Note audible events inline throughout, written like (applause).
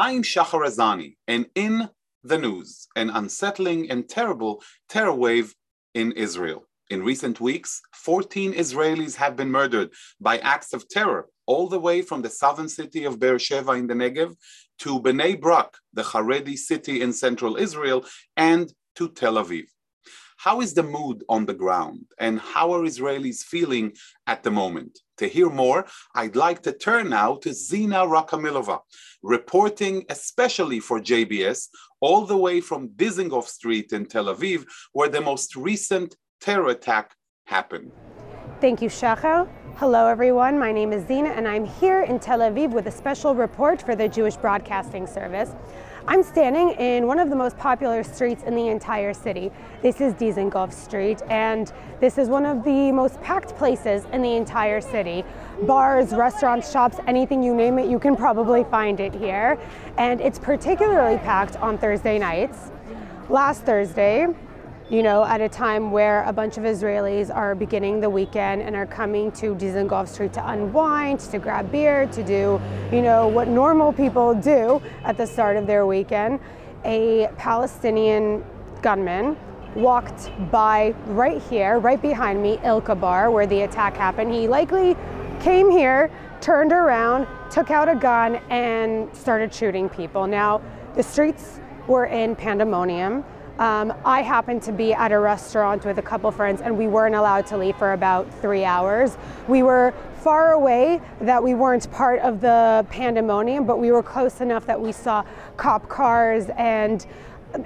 I'm Shachar Azani, and in the news, an unsettling and terrible terror wave in Israel. In recent weeks, 14 Israelis have been murdered by acts of terror, all the way from the southern city of Beersheba in the Negev to Bnei Brak, the Haredi city in central Israel, and to Tel Aviv. How is the mood on the ground, and how are Israelis feeling at the moment? To hear more, I'd like to turn now to Zina Rakamilova, reporting especially for JBS, all the way from Dizengoff Street in Tel Aviv, where the most recent terror attack happened. Thank you, Shachar. Hello, everyone. My name is Zina, and I'm here in Tel Aviv with a special report for the Jewish Broadcasting Service. I'm standing in one of the most popular streets in the entire city. This is Dizengoff Street, and this is one of the most packed places in the entire city. Bars, restaurants, shops, anything you name it, you can probably find it here. And it's particularly packed on Thursday nights. Last Thursday, you know, at a time where a bunch of Israelis are beginning the weekend and are coming to Dizengoff Street to unwind, to grab beer, to do, you know, what normal people do at the start of their weekend. A Palestinian gunman walked by right here, right behind me, Ilka Bar, where the attack happened. He likely came here, turned around, took out a gun, and started shooting people. Now, the streets were in pandemonium. Um, I happened to be at a restaurant with a couple friends and we weren't allowed to leave for about three hours. We were far away that we weren't part of the pandemonium, but we were close enough that we saw cop cars and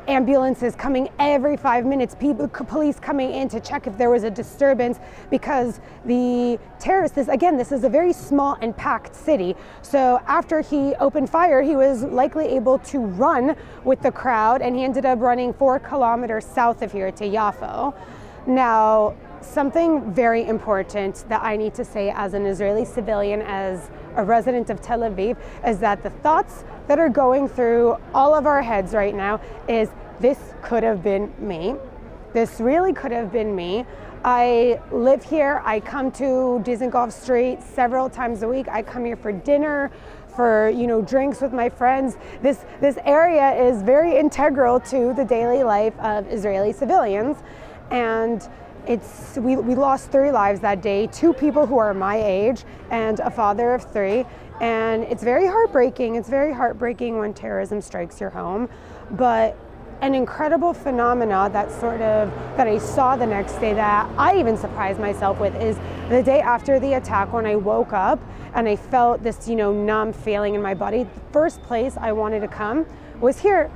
ambulances coming every five minutes, people, uh, police coming in to check if there was a disturbance because the terrorists, this, again, this is a very small and packed city. So after he opened fire, he was likely able to run with the crowd and he ended up running four kilometers south of here to Yafo. Now, something very important that I need to say as an Israeli civilian, as a resident of Tel Aviv, is that the thoughts that are going through all of our heads right now is this could have been me. This really could have been me. I live here. I come to Dizengoff Street several times a week. I come here for dinner, for you know drinks with my friends. This this area is very integral to the daily life of Israeli civilians, and it's we, we lost three lives that day two people who are my age and a father of three. And it's very heartbreaking. It's very heartbreaking when terrorism strikes your home. But an incredible phenomena that sort of that I saw the next day that I even surprised myself with is the day after the attack when I woke up and I felt this you know numb feeling in my body. The first place I wanted to come was here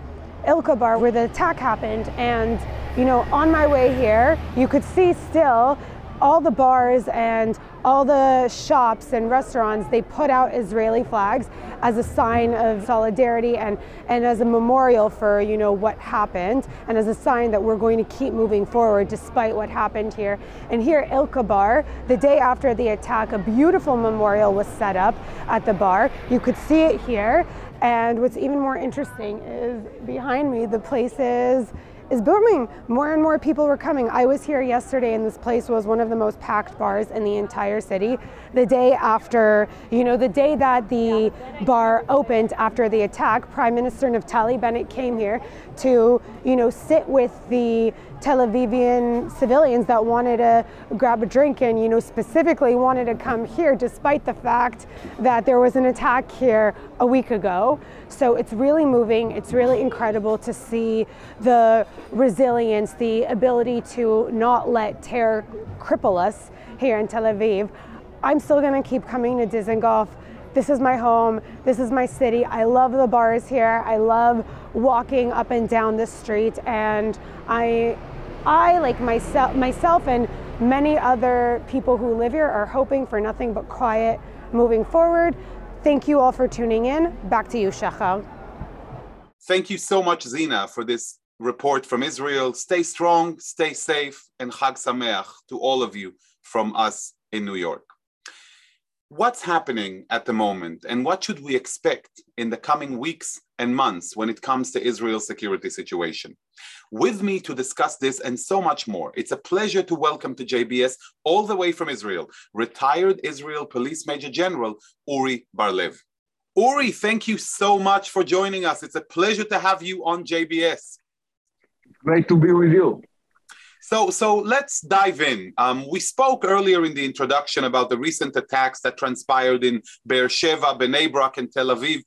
Ilka Bar where the attack happened and you know, on my way here, you could see still all the bars and all the shops and restaurants, they put out Israeli flags as a sign of solidarity and, and as a memorial for, you know, what happened and as a sign that we're going to keep moving forward despite what happened here. And here, Ilka Bar, the day after the attack, a beautiful memorial was set up at the bar. You could see it here. And what's even more interesting is behind me, the place is is booming. More and more people were coming. I was here yesterday and this place was one of the most packed bars in the entire city. The day after, you know, the day that the bar opened after the attack, Prime Minister Naftali Bennett came here to, you know, sit with the Tel Avivian civilians that wanted to grab a drink and, you know, specifically wanted to come here despite the fact that there was an attack here a week ago. So it's really moving. It's really incredible to see the resilience, the ability to not let terror cripple us here in Tel Aviv. I'm still going to keep coming to Dizengoff this is my home, this is my city. I love the bars here. I love walking up and down the street and I I like myself myself and many other people who live here are hoping for nothing but quiet moving forward. Thank you all for tuning in. Back to you, Shachar. Thank you so much, Zina, for this report from Israel. Stay strong, stay safe, and Chag Sameach to all of you from us in New York what's happening at the moment and what should we expect in the coming weeks and months when it comes to Israel's security situation. With me to discuss this and so much more, it's a pleasure to welcome to JBS all the way from Israel, retired Israel Police Major General Uri Bar-Lev. Uri, thank you so much for joining us. It's a pleasure to have you on JBS. Great to be with you. So, so let's dive in. Um, we spoke earlier in the introduction about the recent attacks that transpired in Beersheba, Bnei Brak, and Tel Aviv.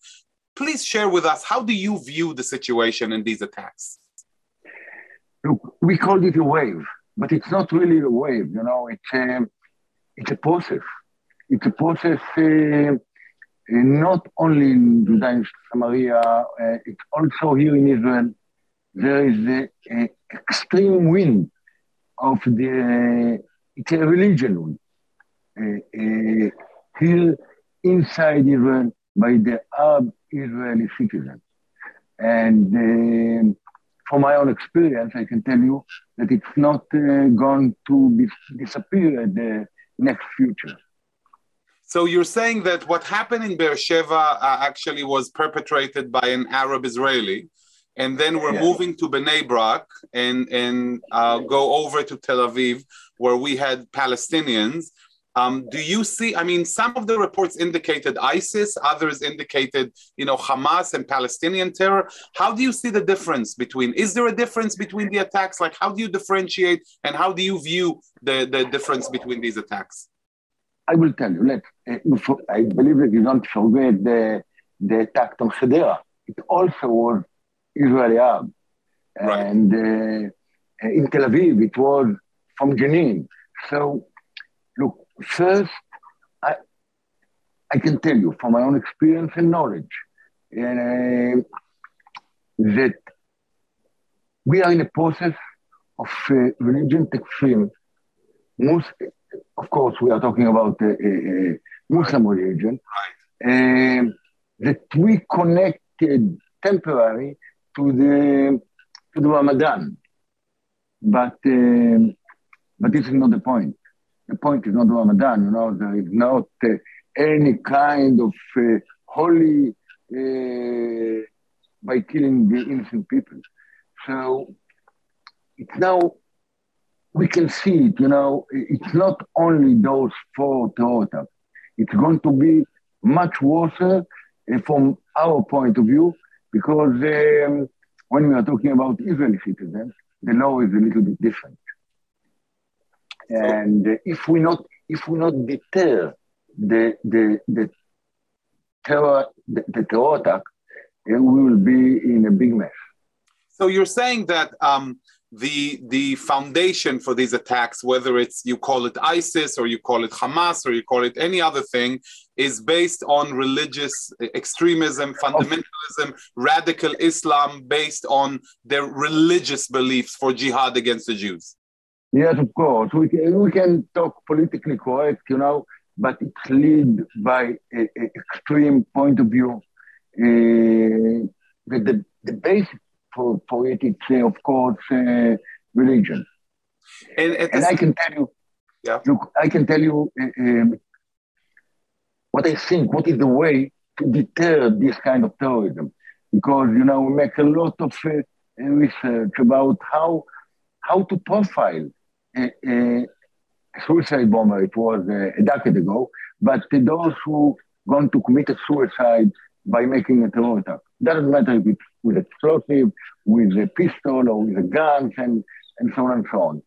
Please share with us how do you view the situation in these attacks? Look, we called it a wave, but it's not really a wave. You know, it's a, um, it's a process. It's a process uh, not only in Judea and Samaria, uh, it's also here in Israel. There is an extreme wind of the, it's a religion uh, uh, here inside Israel by the Arab Israeli citizens. And um, from my own experience, I can tell you that it's not uh, going to be, disappear in the next future. So you're saying that what happened in Beersheba uh, actually was perpetrated by an Arab Israeli, and then we're yeah. moving to Bnei Brak and and uh, go over to Tel Aviv where we had Palestinians. Um, do you see? I mean, some of the reports indicated ISIS, others indicated, you know, Hamas and Palestinian terror. How do you see the difference between? Is there a difference between the attacks? Like, how do you differentiate, and how do you view the the difference between these attacks? I will tell you. Let uh, I believe that you don't forget the the attack on Hadera. It also was Israeli Arab. Right. And uh, in Tel Aviv, it was from Jenin. So, look, first, I, I can tell you from my own experience and knowledge uh, that we are in a process of uh, religion extreme. Mus- of course, we are talking about uh, uh, Muslim religion. Right. Um, that we connected temporary to the to the Ramadan. But um, but this is not the point. The point is not Ramadan. You know, there is not uh, any kind of uh, holy uh, by killing the innocent people. So it's now we can see it. You know, it's not only those four attacks. It's going to be much worse uh, from our point of view because um, when we are talking about Israeli citizens, the law is a little bit different. And if we not if we not deter the the the terror the, the terror attack, we will be in a big mess. So you're saying that um, the the foundation for these attacks, whether it's you call it ISIS or you call it Hamas or you call it any other thing, is based on religious extremism, fundamentalism, radical Islam based on their religious beliefs for jihad against the Jews. Yes, of course. We can, we can talk politically correct, you know, but it's led by an extreme point of view. Uh, the, the, the basic for, for it, it's, uh, of course, uh, religion. And, and I can tell you, yeah. look, I can tell you uh, um, what I think, what is the way to deter this kind of terrorism. Because, you know, we make a lot of uh, research about how, how to profile a, a suicide bomber. It was uh, a decade ago, but those who going to commit a suicide by making a terror attack. Doesn't matter if it's with explosive, with a pistol, or with a gun, and, and so on and so on.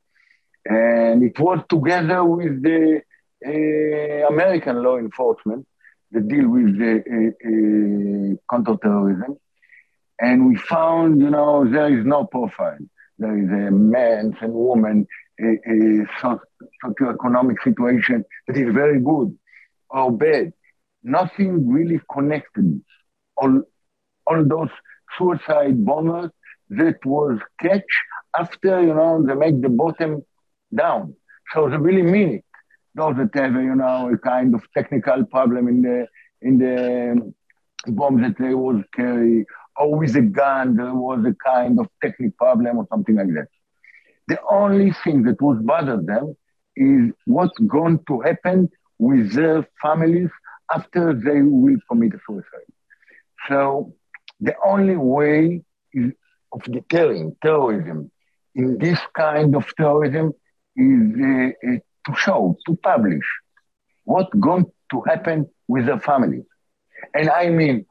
And it was together with the uh, American law enforcement that deal with the uh, uh, counterterrorism. And we found, you know, there is no profile. There is a man and woman, a, a socioeconomic situation that is very good or bad. Nothing really connected. All, all those suicide bombers that was catch after, you know, they make the bottom down. So they really mean it. Those that have, you know, a kind of technical problem in the in the um, bomb that they was carry, or with a gun, there was a kind of technical problem or something like that. The only thing that would bother them is what's going to happen with their families after they will commit suicide. So the only way of deterring terrorism in this kind of terrorism is uh, uh, to show, to publish what's going to happen with their families. And I mean,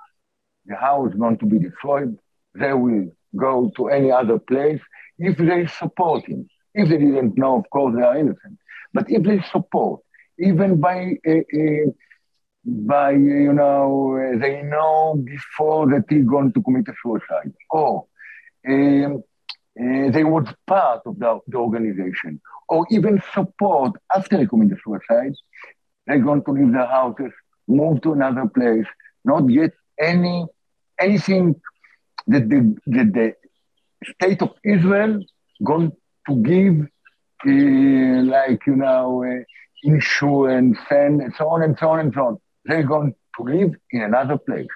the house is going to be destroyed. They will go to any other place if they support him. If they didn't know, of course, they are innocent. But if they support, even by uh, uh, by you know they know before that he's going to commit a suicide, or um, uh, they were part of the, the, organization, or even support after they commit suicide, they're going to leave their houses, move to another place, not get any anything that the, that the state of Israel going to give, uh, like, you know, uh, insurance and so on and so on and so on. They're going to live in another place.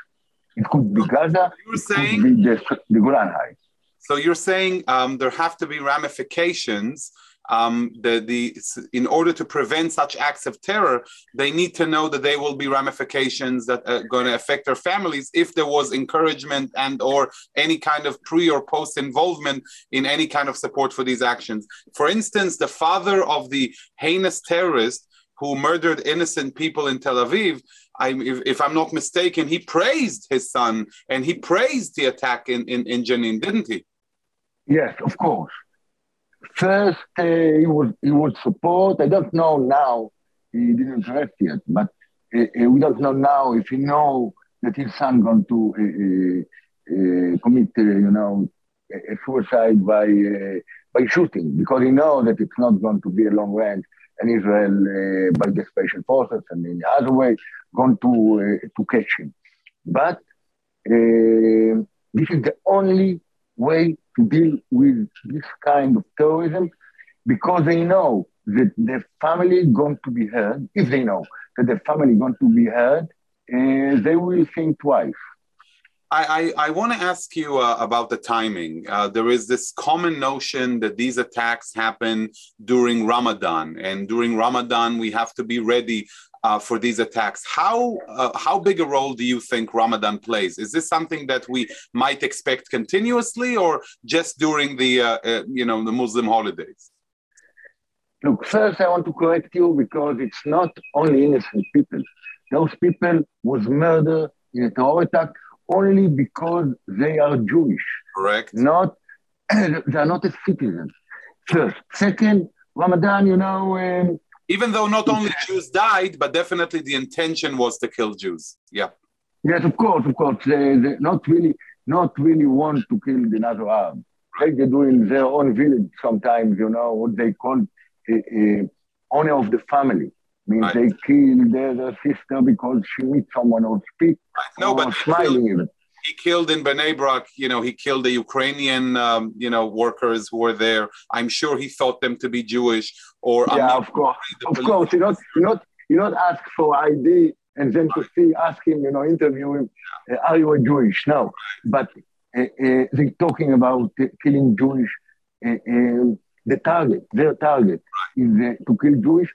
It could be Gaza, You're saying, be the, the Golan Heights. So you're saying um, there have to be ramifications um, the, the, in order to prevent such acts of terror, they need to know that there will be ramifications that are going to affect their families if there was encouragement and or any kind of pre or post involvement in any kind of support for these actions. For instance, the father of the heinous terrorist who murdered innocent people in Tel Aviv, I, if, if, I'm not mistaken, he praised his son and he praised the attack in, in, in Jenin, didn't he? Yes, of course. First, uh, he would he would support. I don't know now. He didn't rest yet, but uh, uh, we don't know now if he know that his son going to uh, uh, uh, commit, you know, a suicide by by shooting because he know that it's not going to be a long range and Israel uh, by the special forces and in the other way going to uh, to catch him. But uh, this is the only way to deal with this kind of terrorism because they know that the family going to be heard. If they know that the family is going to be heard, uh, they will think twice. I, I, I want to ask you uh, about the timing. Uh, there is this common notion that these attacks happen during Ramadan, and during Ramadan, we have to be ready uh, for these attacks. How uh, how big a role do you think Ramadan plays? Is this something that we might expect continuously, or just during the uh, uh, you know the Muslim holidays? Look, first I want to correct you because it's not only innocent people. Those people was murdered in a terror attack only because they are Jewish. Correct. Not (clears throat) they are not a citizen. First, second, Ramadan, you know. Um, even though not only Jews died, but definitely the intention was to kill Jews. Yeah. Yes, of course, of course. They, they not really, not really want to kill the Nazar Arab. Like they do in their own village sometimes, you know, what they call a, a honor of the family. Means right. they kill their, sister because she meets someone or speak right. no, or but smiling even he killed in Bnei Brak, you know, he killed the Ukrainian, um, you know, workers who were there. I'm sure he thought them to be Jewish. Or yeah, of course, of course. You not, you not, you not ask for ID and then to see, ask him, you know, interview him. Uh, are you a Jewish? No, but uh, uh, they're talking about killing Jewish. Uh, the target, their target, is uh, to kill Jewish.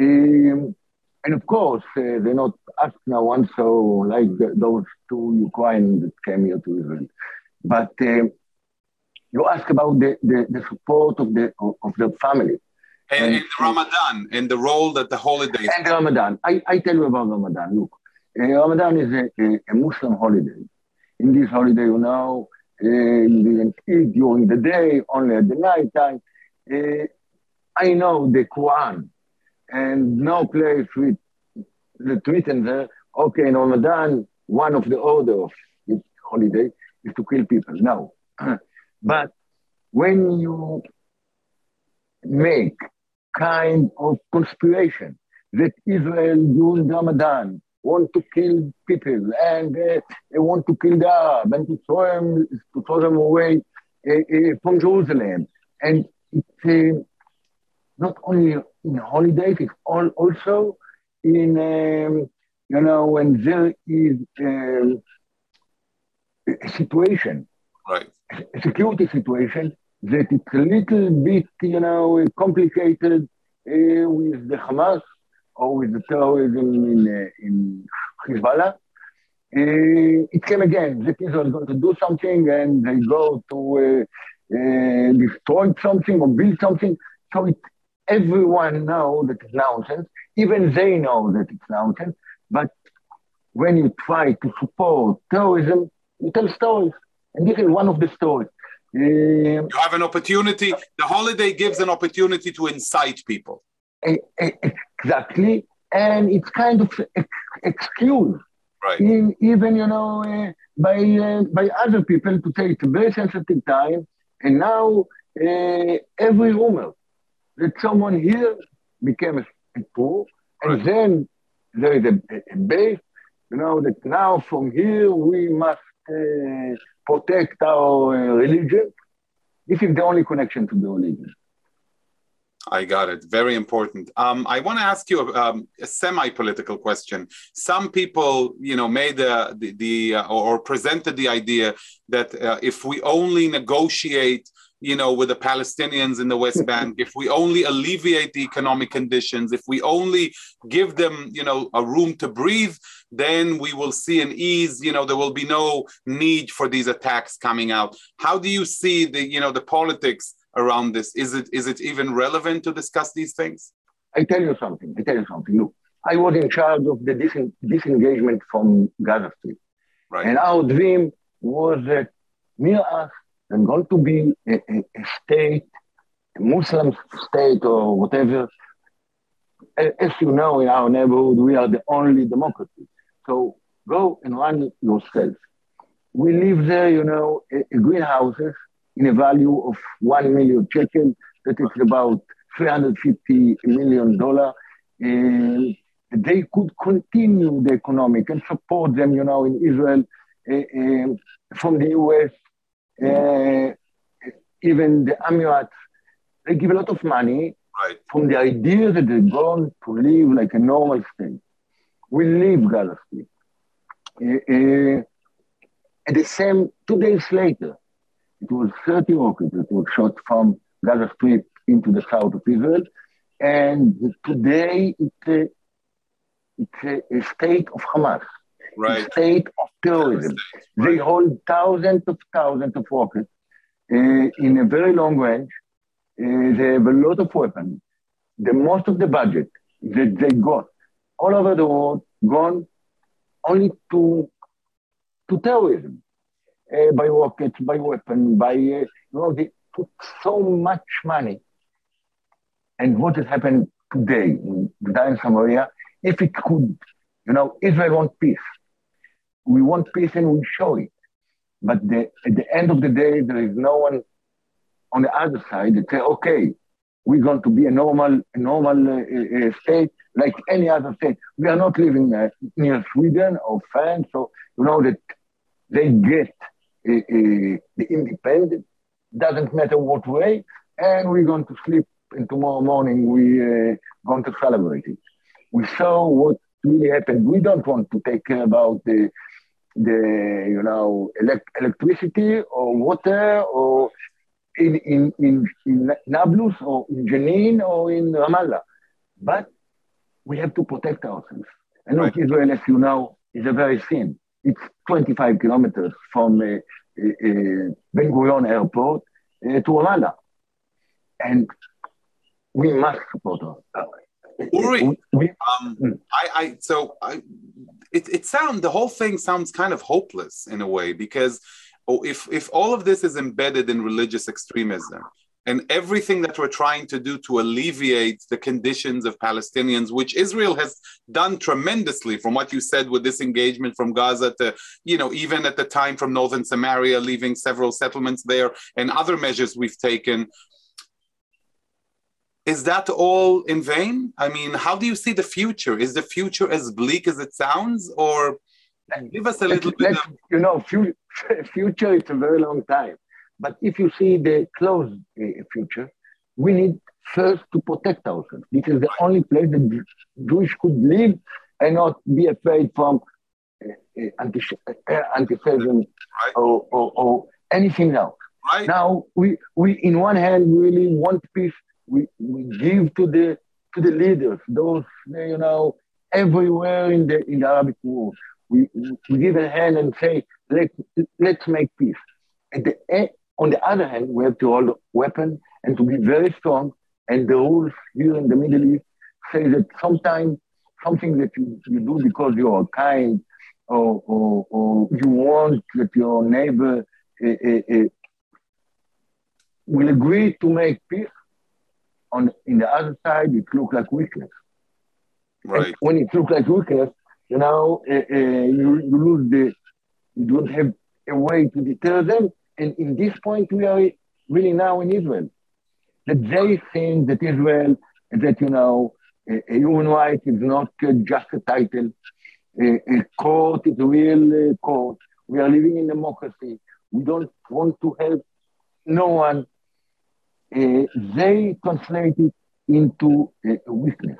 Um, and of course, uh, they're not asked now one so like the, those two Ukrainians that came here to Israel. But uh, you ask about the, the, the, support of the of the family. And, and, and the Ramadan and the role that the holidays. And Ramadan. I, I tell you about Ramadan. Look, uh, Ramadan is a, a, a, Muslim holiday. In this holiday, you know, uh, you didn't eat during the day, only at the night time. Uh, I know the Quran and no place with the there, okay, in Ramadan, one of the order of this holiday is to kill people. No. (clears throat) but when you make kind of conspiration that Israel during Ramadan want to kill people and uh, they want to kill the Arab and to throw them, to throw them away uh, uh, from Jerusalem. And it's uh, not only in holidays, it's all, also in, um, you know, when there is um, a situation, right. a security situation that it's a little bit, you know, complicated uh, with the Hamas or with the terrorism in, uh, in Hezbollah. Uh, it came again that Israel is going to do something and they go to uh, uh, destroy something or build something. So it's everyone know that it's nonsense. Even they know that it's nonsense. But when you try to support terrorism, you tell stories. And this is one of the stories. Um, you have an opportunity, the holiday gives an opportunity to incite people. Exactly. And it's kind of excuse. Right. In, even, you know, uh, by, uh, by other people to say it's a very sensitive time. And now uh, every rumor that someone here became a, poor, and right. then there is a, a, base, you know, that now from here we must uh, protect our uh, religion. This is the only connection to the religion. I got it. Very important. Um, I want to ask you a, um, a, semi-political question. Some people, you know, made the the, the uh, or presented the idea that uh, if we only negotiate, you know, with the Palestinians in the West (laughs) Bank, if we only alleviate the economic conditions, if we only give them, you know, a room to breathe, then we will see an ease. You know, there will be no need for these attacks coming out. How do you see the, you know, the politics? around this? Is it is it even relevant to discuss these things? I tell you something. I tell you something. Look, I was in charge of the dis- disengagement from Gaza Strip, right. and our dream was that near us there's going to be a, a, a state, a Muslim state or whatever. As you know, in our neighborhood, we are the only democracy. So go and run yourself. We live there, you know, in greenhouses in a value of 1 million shekel, that is about 350 million dollar. And they could continue the economic and support them, you know, in Israel uh, uh, from the US, Uh, even the Emirates. They give a lot of money right. from the idea that they're going to live like a normal state. We leave Gaza Strip. Uh, uh, at the same, two days later, it was 30 rockets that were shot from Gaza Strip into the south of Israel. And today it's a, it's a, a state of Hamas, right. state of terrorism. Right. They hold thousands of thousands of rockets uh, in a very long range. Uh, they have a lot of weapons. The most of the budget that they got all over the world gone only to to terrorism uh, by rockets, by weapon, by, uh, you know, they put so much money. And what has happened today in Judea and Samaria, if it could, you know, Israel wants peace. We want peace and we show it. But the, at the end of the day, there is no one on the other side that say, okay, we're going to be a normal, a normal uh, uh, state like any other state. We are not living uh, near Sweden or France, so you know that they get the independent, doesn't matter what way, and we're going to sleep, and tomorrow morning we're uh, going to celebrate it. We saw what really happened. We don't want to take care about the, the you know, elect- electricity or water or in, in, in, in Nablus or in Jenin or in Ramallah. But we have to protect ourselves. And right. Israel, as you know, is a very thin. It's 25 kilometers from uh, uh, Ben Gurion Airport uh, to Ramallah. And we must support. Uri, um, mm. I, I, so I, it, it sounds the whole thing sounds kind of hopeless in a way because oh, if if all of this is embedded in religious extremism, and everything that we're trying to do to alleviate the conditions of Palestinians, which Israel has done tremendously from what you said with this engagement from Gaza to, you know, even at the time from northern Samaria, leaving several settlements there and other measures we've taken. Is that all in vain? I mean, how do you see the future? Is the future as bleak as it sounds, or give us a little let's, bit? Of... You know, (laughs) future It's a very long time but if you see the close uh, future, we need first to protect ourselves. This is the only place that Jewish could live and not be afraid from anti uh, anti-Semitism right. or, or, or, anything else. Right. Now we, we in one hand really want peace. We, we give to the to the leaders, those you know everywhere in the in the Arabic world. We, we give a hand and say let let's make peace. At the on the other hand, we have to hold weapons and to be very strong. And the rules here in the Middle East say that sometimes something that you, you do because you are kind or, or, or you want that your neighbor uh, uh, uh, will agree to make peace, on in the other side, it looks like weakness. Right. And when it looks like weakness, you know, uh, uh, you, you lose the, you don't have a way to deter them. And in this point, we are really now in Israel. That they think that Israel, that, you know, a human right is not just a title. a court is a real court. We are living in democracy. We don't want to help no one. Uh, they translate it into a weakness.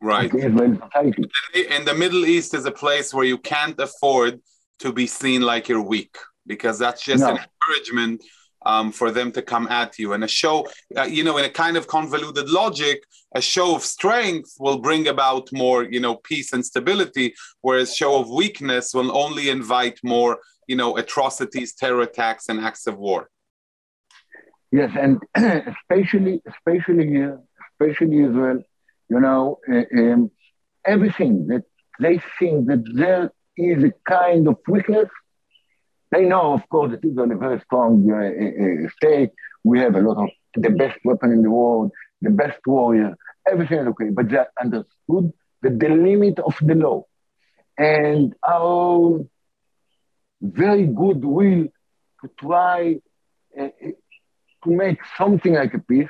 Right. society. And the Middle East is a place where you can't afford to be seen like you're weak because that's just no. an encouragement um, for them to come at you. And a show, uh, you know, in a kind of convoluted logic, a show of strength will bring about more, you know, peace and stability, whereas show of weakness will only invite more, you know, atrocities, terror attacks, and acts of war. Yes, and (clears throat) especially, especially here, especially Israel, you know, um, everything that they think that there is a kind of weakness they know, of course, that Israel is a very strong uh, uh, state. We have a lot of the best weapon in the world, the best warrior, everything is okay. But they understood that the limit of the law and our very good will to try uh, to make something like a peace,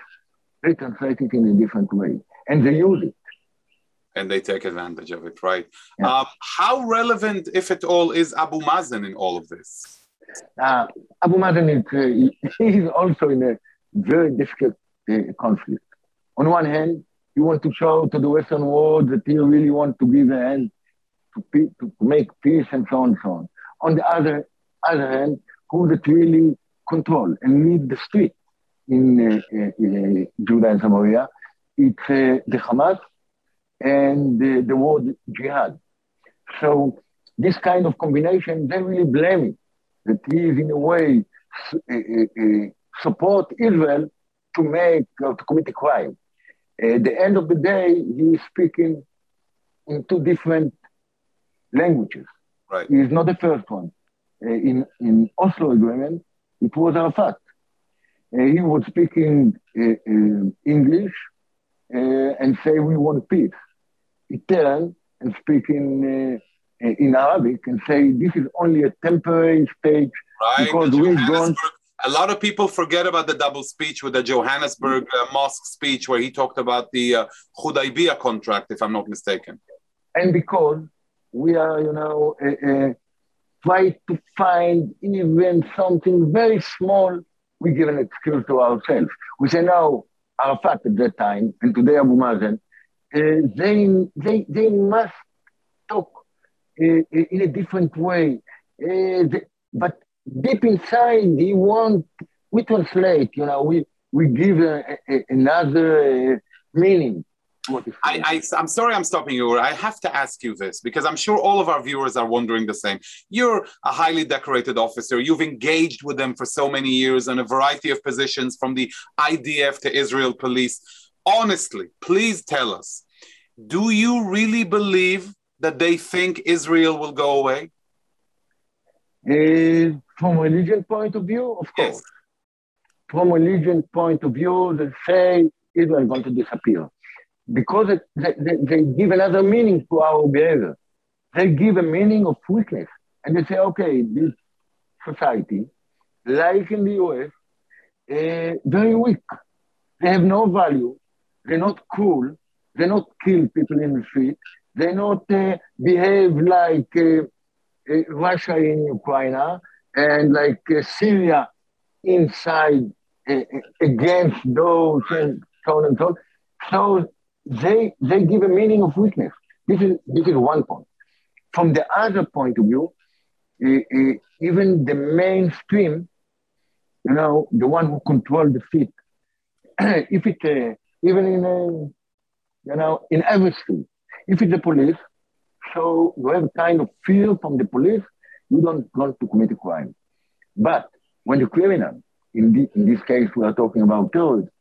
they translate it in a different way. And they use it and they take advantage of it, right? Yeah. Um, how relevant, if at all, is Abu Mazen in all of this? Uh, Abu Mazen is uh, (laughs) also in a very difficult uh, conflict. On one hand, you want to show to the Western world that you really want to give a hand to, pe- to make peace and so on and so on. On the other other hand, who that really control and lead the street in Judea and Samaria, it's uh, the Hamas and the, the word jihad. So this kind of combination, they really blame it, that he is in a way uh, uh, support Israel to make, uh, to commit a crime. At the end of the day, he is speaking in two different languages. Right. He is not the first one. Uh, in, in Oslo agreement, it was Arafat. Uh, he was speaking uh, English and say we want peace turn and speak in, uh, in Arabic and say this is only a temporary stage right. because we've gone. A lot of people forget about the double speech with the Johannesburg uh, mosque speech where he talked about the uh, Hudaybiyah contract, if I'm not mistaken. And because we are, you know, uh, uh, try to find even something very small, we give an excuse to ourselves. We say, no, Arafat at that time, and today Abu Mazen, uh, they, they, they must talk uh, in a different way. Uh, but deep inside, they want, we translate, you know, we, we give a, a, another meaning I, I, am sorry I'm stopping you. I have to ask you this because I'm sure all of our viewers are wondering the same. You're a highly decorated officer. You've engaged with them for so many years in a variety of positions from the IDF to Israel police honestly, please tell us do you really believe that they think Israel will go away? Uh, from a religion point of view, of course. Yes. From a religion point of view, they say Israel is going to disappear. Because it, they, they, they give another meaning to our behavior. They give a meaning of weakness. And they say, okay, this society, like in the US, uh, very weak. They have no value. They're not cool. They not kill people in the street. They not uh, behave like uh, Russia in Ukraine and like Syria inside against those and so on and so on. So they they give a meaning of weakness. This is this is one point. From the other point of view, uh, even the mainstream, you know, the one who control the feet, (clears throat) if it eh, even in a, you know, in every street. If it's the police, so you have kind of fear from the police, you don't want to commit a crime. But when the criminal, in, the, in this case we are talking about terrorists, is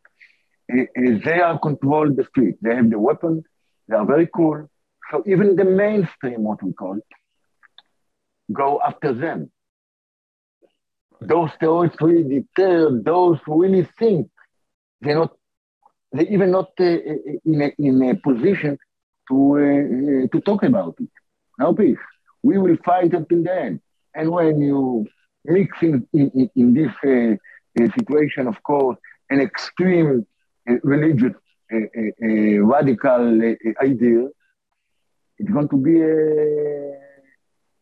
they are control the street. They have the weapon. They are very cool. So even the mainstream, what we call, go after them. Those terrorists really deter those who really think they're not, they're even not uh, in, a, in a position to, uh, to talk about it. No peace. We will fight until the end. And when you mix in, in, in this uh, uh, situation, of course, an extreme uh, religious uh, radical idea, it's going to be a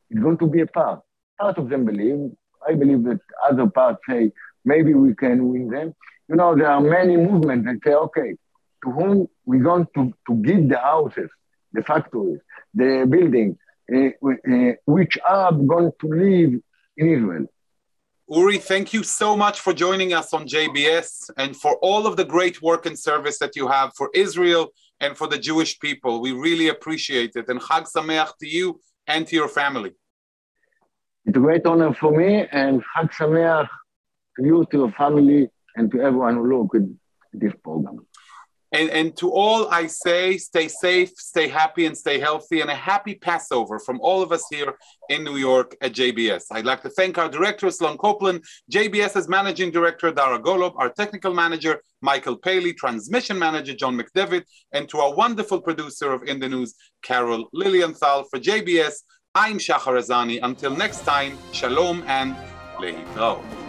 it's going to be a part. Part of them believe. I believe that other parts say maybe we can win them. You know, there are many movements that say, okay, to whom we're going to, to give the houses, the factories, the buildings, uh, uh, which are going to live in Israel. Uri, thank you so much for joining us on JBS and for all of the great work and service that you have for Israel and for the Jewish people. We really appreciate it. And Chag Sameach to you and to your family. It's a great honor for me and Chag Sameach to you, to your family, and to everyone who look at this program. And, and to all I say, stay safe, stay happy, and stay healthy, and a happy Passover from all of us here in New York at JBS. I'd like to thank our director, Sloan Copeland, JBS's managing director, Dara Golob, our technical manager, Michael Paley, transmission manager, John McDevitt, and to our wonderful producer of In the News, Carol Lilienthal. For JBS, I'm Shachar Azani. Until next time, shalom and lehitrao.